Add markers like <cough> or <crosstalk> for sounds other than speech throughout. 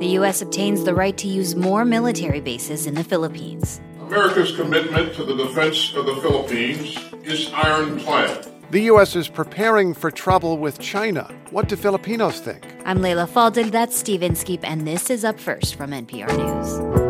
The U.S. obtains the right to use more military bases in the Philippines. America's commitment to the defense of the Philippines is ironclad. The U.S. is preparing for trouble with China. What do Filipinos think? I'm Leila Fadel, that's Steve Inskeep, and this is Up First from NPR News.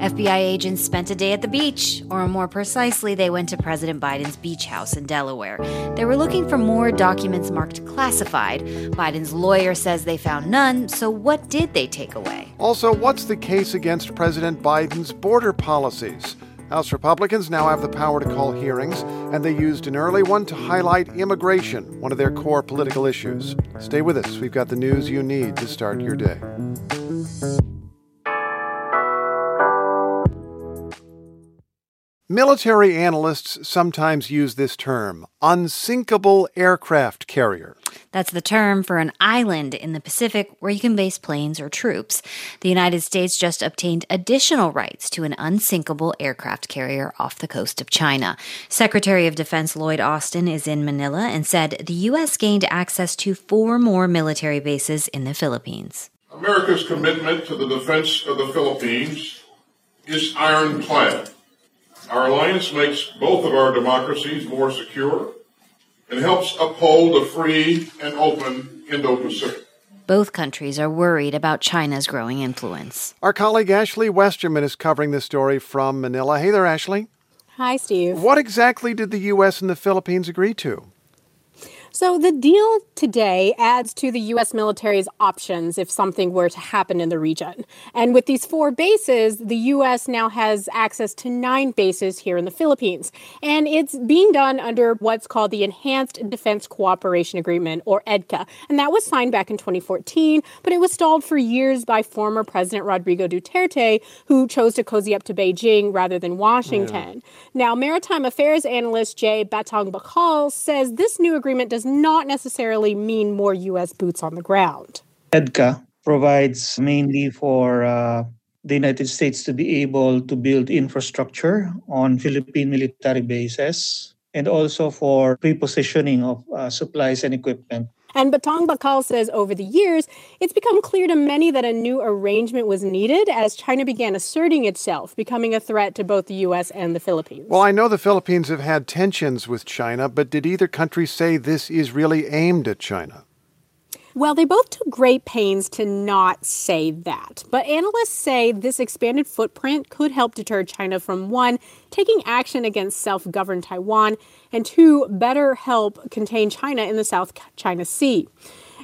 FBI agents spent a day at the beach, or more precisely, they went to President Biden's beach house in Delaware. They were looking for more documents marked classified. Biden's lawyer says they found none, so what did they take away? Also, what's the case against President Biden's border policies? House Republicans now have the power to call hearings, and they used an early one to highlight immigration, one of their core political issues. Stay with us. We've got the news you need to start your day. Military analysts sometimes use this term, unsinkable aircraft carrier. That's the term for an island in the Pacific where you can base planes or troops. The United States just obtained additional rights to an unsinkable aircraft carrier off the coast of China. Secretary of Defense Lloyd Austin is in Manila and said the U.S. gained access to four more military bases in the Philippines. America's commitment to the defense of the Philippines is ironclad. Our alliance makes both of our democracies more secure and helps uphold a free and open Indo Pacific. Both countries are worried about China's growing influence. Our colleague Ashley Westerman is covering this story from Manila. Hey there, Ashley. Hi, Steve. What exactly did the U.S. and the Philippines agree to? So the deal today adds to the U.S. military's options if something were to happen in the region. And with these four bases, the U.S. now has access to nine bases here in the Philippines. And it's being done under what's called the Enhanced Defense Cooperation Agreement, or EDCA. And that was signed back in 2014, but it was stalled for years by former President Rodrigo Duterte, who chose to cozy up to Beijing rather than Washington. Yeah. Now, maritime affairs analyst Jay Batongbacal says this new agreement does does not necessarily mean more U.S. boots on the ground. EDCA provides mainly for uh, the United States to be able to build infrastructure on Philippine military bases and also for prepositioning of uh, supplies and equipment and Batongbacal says over the years, it's become clear to many that a new arrangement was needed as China began asserting itself, becoming a threat to both the U.S. and the Philippines. Well, I know the Philippines have had tensions with China, but did either country say this is really aimed at China? Well, they both took great pains to not say that. But analysts say this expanded footprint could help deter China from one, taking action against self governed Taiwan, and two, better help contain China in the South China Sea.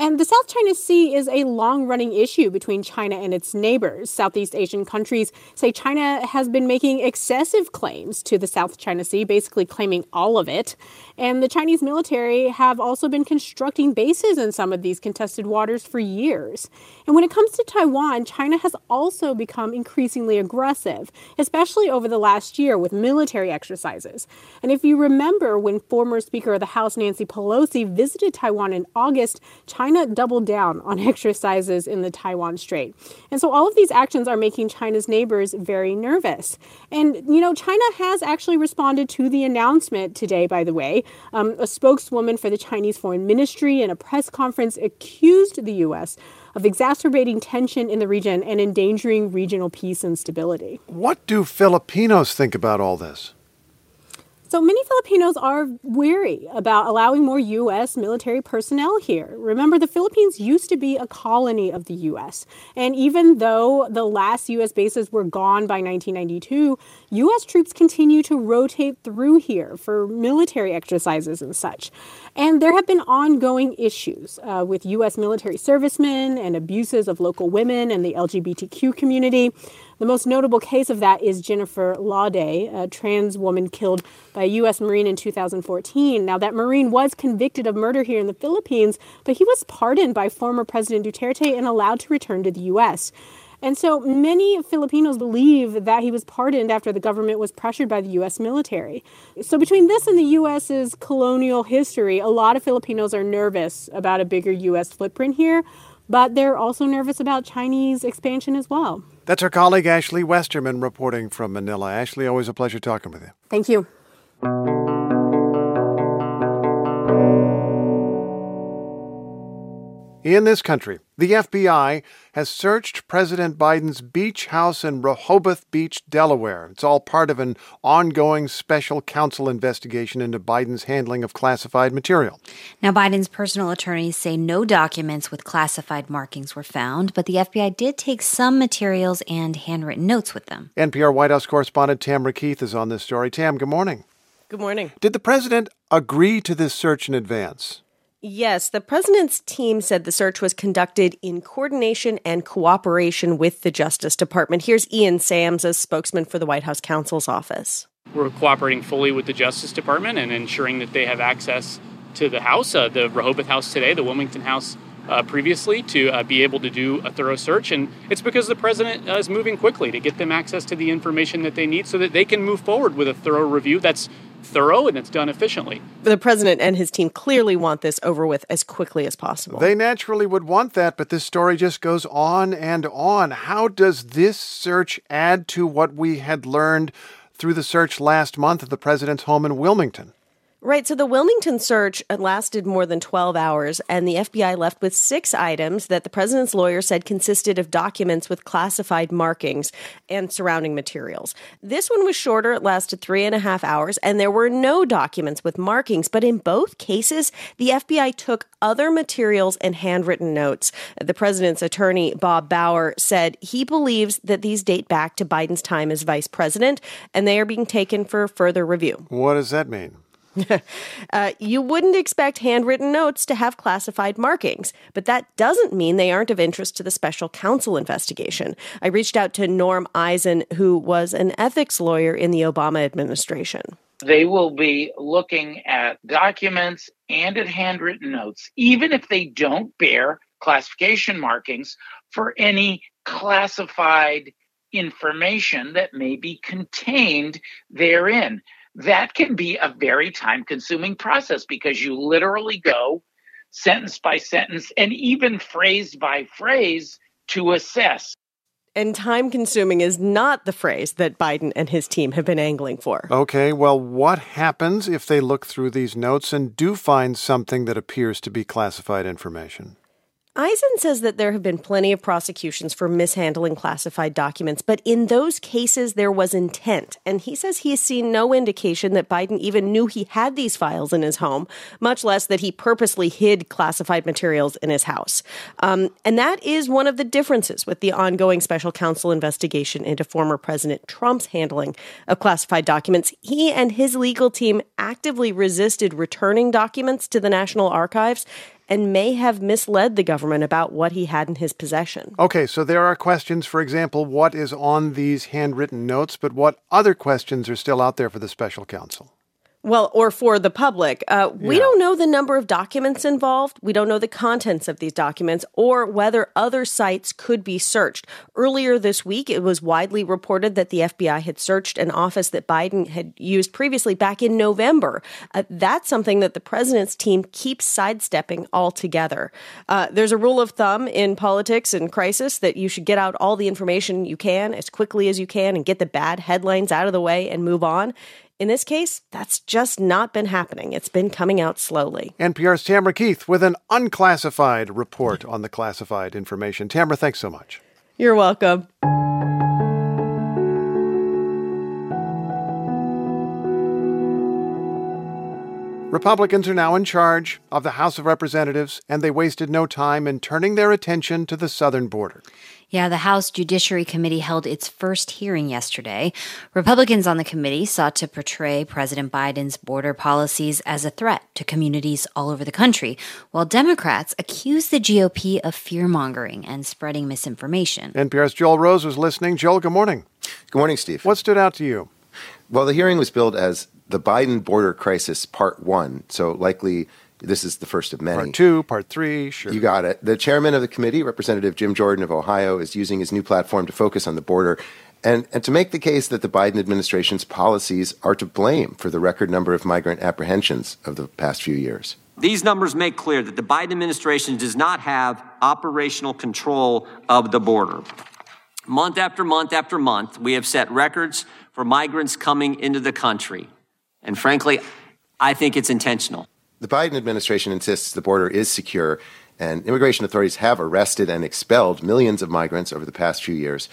And the South China Sea is a long running issue between China and its neighbors. Southeast Asian countries say China has been making excessive claims to the South China Sea, basically claiming all of it. And the Chinese military have also been constructing bases in some of these contested waters for years. And when it comes to Taiwan, China has also become increasingly aggressive, especially over the last year with military exercises. And if you remember when former Speaker of the House Nancy Pelosi visited Taiwan in August, China doubled down on <laughs> exercises in the Taiwan Strait. And so all of these actions are making China's neighbors very nervous. And, you know, China has actually responded to the announcement today, by the way. Um, a spokeswoman for the Chinese Foreign Ministry in a press conference accused the U.S. of exacerbating tension in the region and endangering regional peace and stability. What do Filipinos think about all this? So many Filipinos are weary about allowing more U.S. military personnel here. Remember, the Philippines used to be a colony of the U.S. And even though the last U.S. bases were gone by 1992, U.S. troops continue to rotate through here for military exercises and such. And there have been ongoing issues uh, with U.S. military servicemen and abuses of local women and the LGBTQ community. The most notable case of that is Jennifer Laude, a trans woman killed by a U.S. Marine in 2014. Now, that Marine was convicted of murder here in the Philippines, but he was pardoned by former President Duterte and allowed to return to the U.S. And so many Filipinos believe that he was pardoned after the government was pressured by the U.S. military. So, between this and the U.S.'s colonial history, a lot of Filipinos are nervous about a bigger U.S. footprint here, but they're also nervous about Chinese expansion as well. That's our colleague Ashley Westerman reporting from Manila. Ashley, always a pleasure talking with you. Thank you. In this country, the FBI has searched President Biden's beach house in Rehoboth Beach, Delaware. It's all part of an ongoing special counsel investigation into Biden's handling of classified material. Now, Biden's personal attorneys say no documents with classified markings were found, but the FBI did take some materials and handwritten notes with them. NPR White House correspondent Tamara Keith is on this story. Tam, good morning. Good morning. Did the president agree to this search in advance? Yes, the president's team said the search was conducted in coordination and cooperation with the Justice Department. Here's Ian Sams, a spokesman for the White House counsel's office. We're cooperating fully with the Justice Department and ensuring that they have access to the House, uh, the Rehoboth House today, the Wilmington House uh, previously, to uh, be able to do a thorough search. And it's because the president uh, is moving quickly to get them access to the information that they need so that they can move forward with a thorough review that's thorough and it's done efficiently. The president and his team clearly want this over with as quickly as possible. They naturally would want that, but this story just goes on and on. How does this search add to what we had learned through the search last month of the president's home in Wilmington? Right. So the Wilmington search uh, lasted more than 12 hours, and the FBI left with six items that the president's lawyer said consisted of documents with classified markings and surrounding materials. This one was shorter. It lasted three and a half hours, and there were no documents with markings. But in both cases, the FBI took other materials and handwritten notes. The president's attorney, Bob Bauer, said he believes that these date back to Biden's time as vice president, and they are being taken for further review. What does that mean? <laughs> uh, you wouldn't expect handwritten notes to have classified markings, but that doesn't mean they aren't of interest to the special counsel investigation. I reached out to Norm Eisen, who was an ethics lawyer in the Obama administration. They will be looking at documents and at handwritten notes, even if they don't bear classification markings for any classified information that may be contained therein that can be a very time consuming process because you literally go sentence by sentence and even phrase by phrase to assess. And time consuming is not the phrase that Biden and his team have been angling for. Okay, well, what happens if they look through these notes and do find something that appears to be classified information? Eisen says that there have been plenty of prosecutions for mishandling classified documents, but in those cases there was intent. And he says he has seen no indication that Biden even knew he had these files in his home, much less that he purposely hid classified materials in his house. Um, and that is one of the differences with the ongoing special counsel investigation into former President Trump's handling of classified documents. He and his legal team actively resisted returning documents to the National Archives and may have misled the government about what he had in his possession. Okay, so there are questions, for example, what is on these handwritten notes, but what other questions are still out there for the special counsel? Well, or for the public. Uh, we Yeah. don't know the number of documents involved. We don't know the contents of these documents or whether other sites could be searched. Earlier this week, it was widely reported that the FBI had searched an office that Biden had used previously back in November. Uh, that's something that the president's team keeps sidestepping altogether. Uh, there's a rule of thumb in politics and crisis that you should get out all the information you can as quickly as you can and get the bad headlines out of the way and move on. In this case, that's just not been happening. It's been coming out slowly. NPR's Tamara Keith with an unclassified report on the classified information. Tamara, thanks so much. You're welcome. Republicans are now in charge of the House of Representatives, and they wasted no time in turning their attention to the southern border. Yeah, the House Judiciary Committee held its first hearing yesterday. Republicans on the committee sought to portray President Biden's border policies as a threat to communities all over the country, while Democrats accused the GOP of fear mongering and spreading misinformation. NPR's Joel Rose was listening. Joel, good morning. Good morning, Steve. What stood out to you? Well, the hearing was billed as the Biden border crisis part one, so likely this is the first of many. Part two, part three, sure. You got it. The chairman of the committee, Representative Jim Jordan of Ohio, is using his new platform to focus on the border and, and to make the case that the Biden administration's policies are to blame for the record number of migrant apprehensions of the past few years. These numbers make clear that the Biden administration does not have operational control of the border. Month after month after month, we have set records for migrants coming into the country. And frankly, I think it's intentional. The Biden administration insists the border is secure, And immigration authorities have arrested and expelled millions of migrants over the past few years.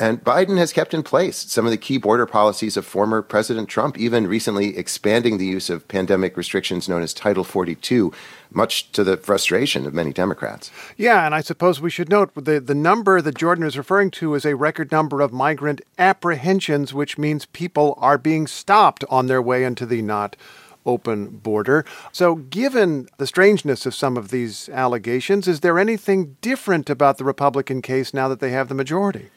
And Biden has kept in place some of the key border policies of former President Trump, even recently expanding the use of pandemic restrictions known as Title 42, much to the frustration of many Democrats. Yeah, and I suppose we should note the, the number that Jordan is referring to is a record number of migrant apprehensions, which means people are being stopped on their way into the not open border. So, given the strangeness of some of these allegations, is there anything different about the Republican case now that they have the majority?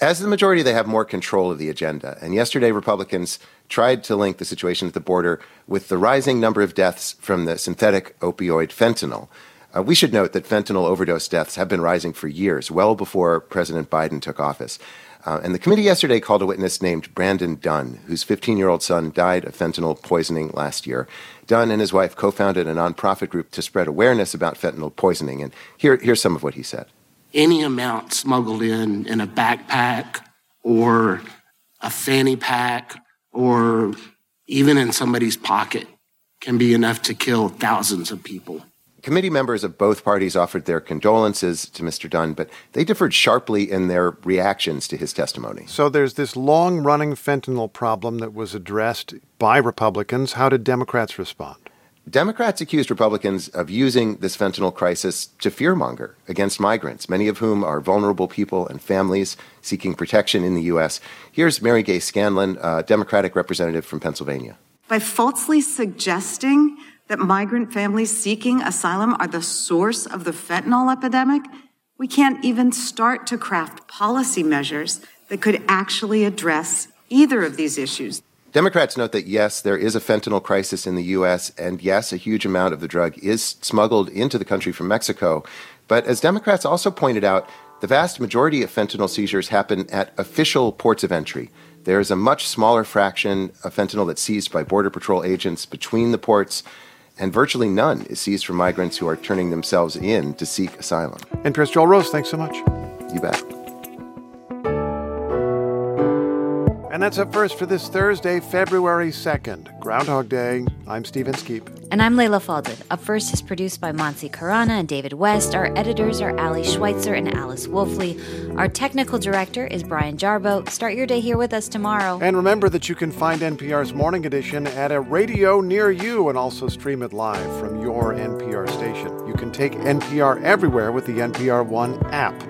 As the majority, they have more control of the agenda. And yesterday, Republicans tried to link the situation at the border with the rising number of deaths from the synthetic opioid fentanyl. Uh, we should note that fentanyl overdose deaths have been rising for years, well before President Biden took office. Uh, and the committee yesterday called a witness named Brandon Dunn, whose 15 year old son died of fentanyl poisoning last year. Dunn and his wife co founded a nonprofit group to spread awareness about fentanyl poisoning. And here, here's some of what he said any amount smuggled in in a backpack or a fanny pack or even in somebody's pocket can be enough to kill thousands of people. Committee members of both parties offered their condolences to Mr. Dunn, but they differed sharply in their reactions to his testimony. So there's this long running fentanyl problem that was addressed by Republicans. How did Democrats respond? Democrats accused Republicans of using this fentanyl crisis to fearmonger against migrants, many of whom are vulnerable people and families seeking protection in the U.S. Here's Mary Gay Scanlon, Democratic representative from Pennsylvania. By falsely suggesting that migrant families seeking asylum are the source of the fentanyl epidemic, we can't even start to craft policy measures that could actually address either of these issues. Democrats note that yes, there is a fentanyl crisis in the U.S., and yes, a huge amount of the drug is smuggled into the country from Mexico. But as Democrats also pointed out, the vast majority of fentanyl seizures happen at official ports of entry. There is a much smaller fraction of fentanyl that's seized by Border Patrol agents between the ports, and virtually none is seized from migrants who are turning themselves in to seek asylum. NPR's Joel Rose, thanks so much. You bet. And that's up first for this Thursday, February 2nd, Groundhog Day. I'm Steve Inskeep. And I'm Leila Fadel. Up First is produced by Mansee Khurana and David West. Our editors are Ally Schweitzer and Alice Woelfle. Our technical director is Brian Jarboe. Start your day here with us tomorrow. And remember that you can find NPR's Morning Edition at a radio near you and also stream it live from your NPR station. You can take NPR everywhere with the NPR One app.